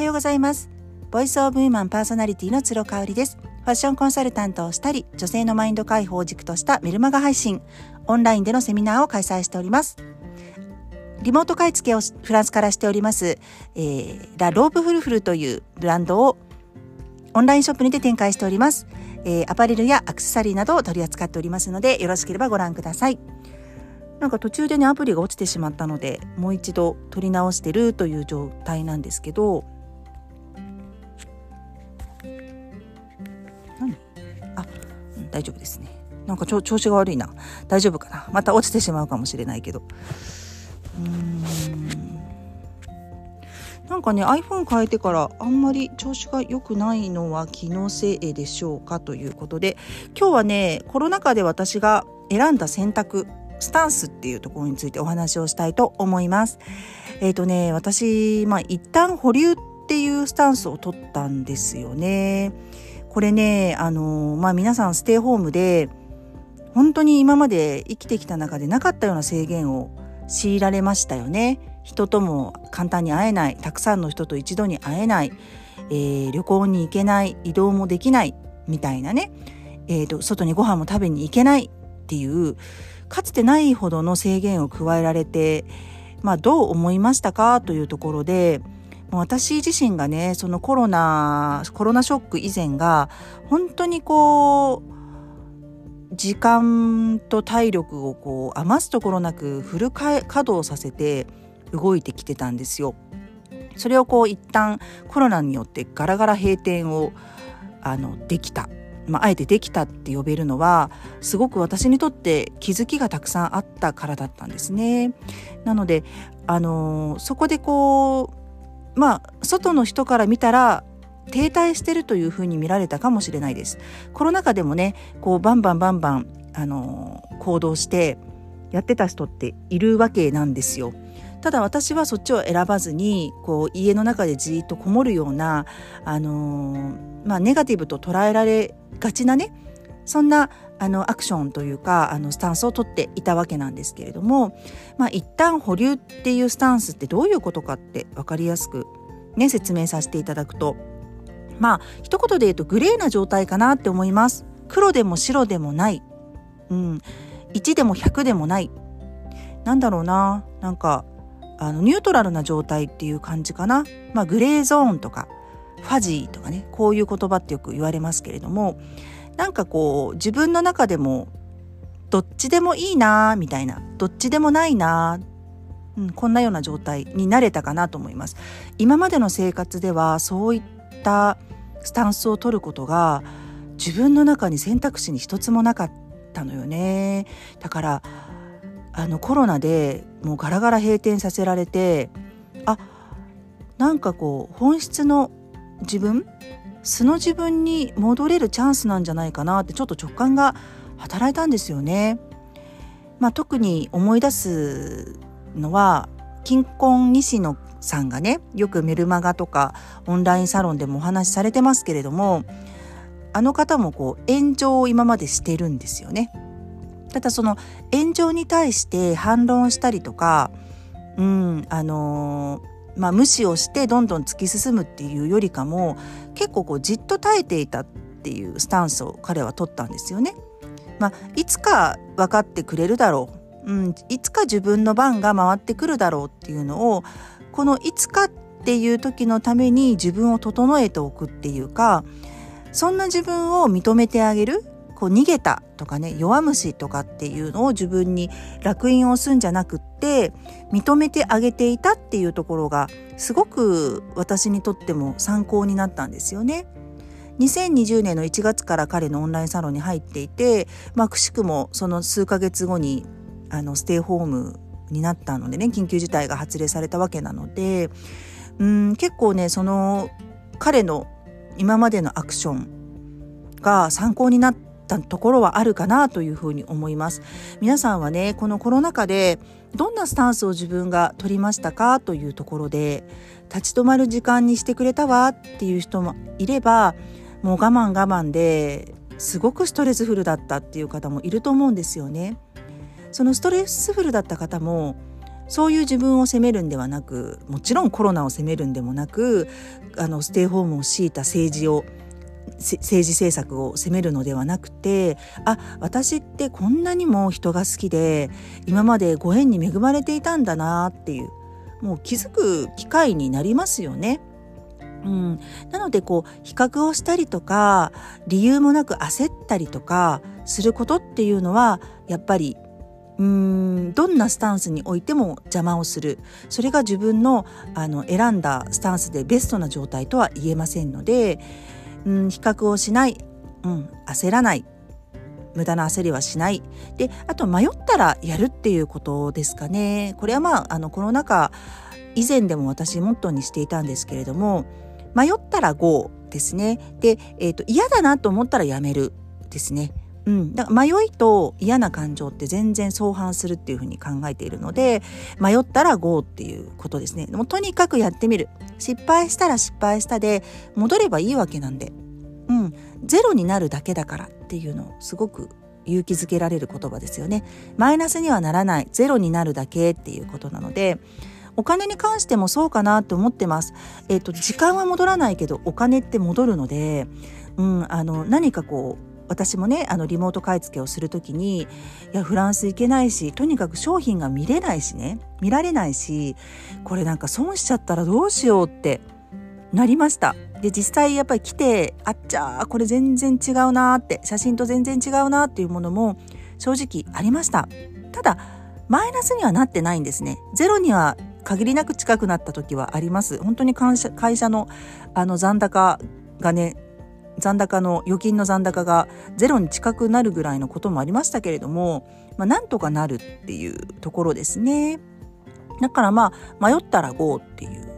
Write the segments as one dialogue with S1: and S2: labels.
S1: はようございます。ボイスオブウーマンパーソナリティの鶴香織です。ファッションコンサルタントをしたり女性のマインド解放を軸としたメルマガ配信。オンラインでのセミナーを開催しております。リモート買い付けをフランスからしております、えー、ラ・ロープフルフルというブランドをオンラインショップにて展開しております、えー、アパレルやアクセサリーなどを取り扱っておりますのでよろしければご覧ください。なんか途中でねアプリが落ちてしまったのでもう一度録り直してるという状態なんですけど大丈夫ですね。なんか調子が悪いな。大丈夫かな。また落ちてしまうかもしれないけど。うーん。なんかね iPhone 変えてからあんまり調子が良くないのは気のせいでしょうかということで今日はねコロナ禍で私が選んだ選択スタンスっていうところについてお話をしたいと思います。えっ、ー、とね、私、まあ一旦保留っていうスタンスを取ったんですよね。これね、あの、まあ皆さんステイホームで、本当に今まで生きてきた中でなかったような制限を強いられましたよね。人とも簡単に会えない、たくさんの人と一度に会えない、えー、旅行に行けない、移動もできない、みたいなね。えっ、ー、と、外にご飯も食べに行けない。っていう、かつてないほどの制限を加えられて、まあ、どう思いましたか？というところで私自身がねそのコロナコロナショック以前が本当にこう時間と体力をこう余すところなくフル稼働させて動いてきてたんですよ。それをこう一旦コロナによってガラガラ閉店をあのできたまあ、あえてできたって呼べるのはすごく私にとって気づきがたくさんあったからだったんですね。なのであのそこでこうまあ外の人から見たら停滞してるというふうに見られたかもしれないです。コロナ禍でもねこうバンバンバンバンあの行動してやってた人っているわけなんですよ。ただ私はそっちを選ばずにこう家の中でじっとこもるような、あの、まあ、ネガティブと捉えられがちなねそんなあのアクションというかあのスタンスをとっていたわけなんですけれども、まあ、一旦保留っていうスタンスってどういうことかって分かりやすく、ね、説明させていただくとまあ一言で言うとグレーな状態かなって思います。黒でも白でもない、うん、1でも100でもないなんだろうななんかあのニュートラルな状態っていう感じかな。まあ、グレーゾーンとかファジーとかねこういう言葉ってよく言われますけれどもなんかこう自分の中でもどっちでもいいなみたいなどっちでもないなうん、こんなような状態になれたかなと思います。今までの生活ではそういったスタンスを取ることが自分の中に選択肢に一つもなかったのよね。だからあのコロナでもうガラガラ閉店させられてあなんかこう本質の自分素の自分に戻れるチャンスなんじゃないかなってちょっと直感が働いたんですよね。まあ、特に思い出すのは金婚西野さんがねよくメルマガとかオンラインサロンでもお話しされてますけれどもあの方もこう炎上を今までしてるんですよね。ただその炎上に対して反論したりとか、うん、あのー、まあ、無視をしてどんどん突き進むっていうよりかも結構こうじっと耐えていたっていうスタンスを彼は取ったんですよね。まあ、いつか分かってくれるだろう、うん、いつか自分の番が回ってくるだろうっていうのをこのいつかっていう時のために自分を整えておくっていうかそんな自分を認めてあげるこう逃げたとかね弱虫とかっていうのを自分に烙印を押すんじゃなくって認めてあげていたっていうところがすごく私にとっても参考になったんですよね。2020年の1月から彼のオンラインサロンに入っていて、まあ、くしくもその数ヶ月後にあのステイホームになったのでね緊急事態が発令されたわけなのでうん結構ねその彼の今までのアクションが参考になってったところはあるかなというふうに思います皆さんはねこのコロナ禍でどんなスタンスを自分が取りましたか？というところで立ち止まる時間にしてくれたわっていう人もいればもう我慢我慢ですごくストレスフルだったっていう方もいると思うんですよね。そのストレスフルだった方もそういう自分を責めるんではなくもちろんコロナを責めるんでもなくあのステイホームを強いた政治を政治政策を責めるのではなくてあ私ってこんなにも人が好きで今までご縁に恵まれていたんだなっていうもう気づく機会になりますよね。うん、なのでこう比較をしたりとか理由もなく焦ったりとかすることっていうのはやっぱりうーんどんなスタンスにおいても邪魔をするそれが自分のあの選んだスタンスでベストな状態とは言えませんのでうん比較をしない、うん、焦らない。無駄な焦りはしない。であと迷ったらやるっていうことですかね。これはまああのコロナ禍以前でも私モットーにしていたんですけれども迷ったら GO ですね。で、えーと、嫌だなと思ったらやめるですね。うん、だから迷いと嫌な感情って全然相反するっていうふうに考えているので迷ったら GO っていうことですね。もうとにかくやってみる。失敗したら失敗したで戻ればいいわけなんで、うん、ゼロになるだけだからっていうのをすごく勇気づけられる言葉ですよね。マイナスにはならない。ゼロになるだけっていうことなのでお金に関してもそうかなと思ってます。えっ、と時間は戻らないけどお金って戻るので、うん、あの何かこう私もねあのリモート買い付けをする時にいやフランス行けないしとにかく商品が見れないしね見られないしこれなんか損しちゃったらどうしようってなりました。で実際やっぱり来てあっちゃーこれ全然違うなって写真と全然違うなっていうものも正直ありました。ただマイナスにはなってないんですね。ゼロには限りなく近くなった時はあります。本当に会社のあの残高がね残高の預金の残高がゼロに近くなるぐらいのこともありましたけれども、まあ、なんとかなるっていうところですね。だからまあ迷ったら GO っていう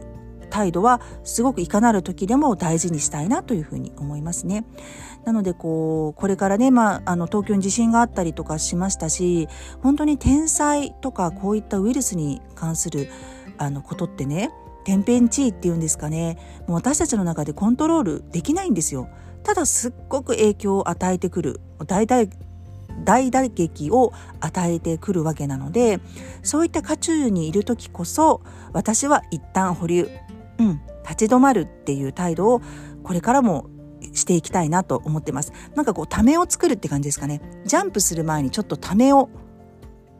S1: 態度はすごくいかなる時でも大事にしたいなというふうに思いますね。なのでこうこれからね、まあ、あの東京に地震があったりとかしましたし本当に天災とかこういったウイルスに関するあのことってね天変地異っていうんですかね。もう私たちの中でコントロールできないんですよ。ただすっごく影響を与えてくる。大大大打撃を与えてくるわけなのでそういった渦中にいる時こそ私は一旦保留、うん、立ち止まるっていう態度をこれからもしていきたいなと思ってます。なんかこうためを作るって感じですかね。ジャンプする前にちょっとためを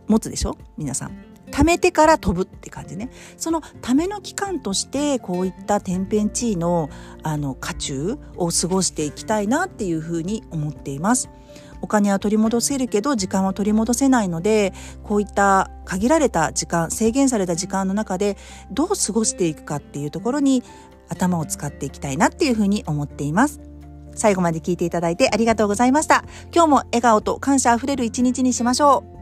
S1: 持つでしょ？皆さん。貯めてから飛ぶって感じね。そのための期間としてこういった天変地異のあの渦中を過ごしていきたいなっていうふうに思っています。お金は取り戻せるけど時間は取り戻せないのでこういった限られた時間制限された時間の中でどう過ごしていくかっていうところに頭を使っていきたいなっていうふうに思っています。最後まで聞いていただいてありがとうございました。今日も笑顔と感謝あふれる一日にしましょう。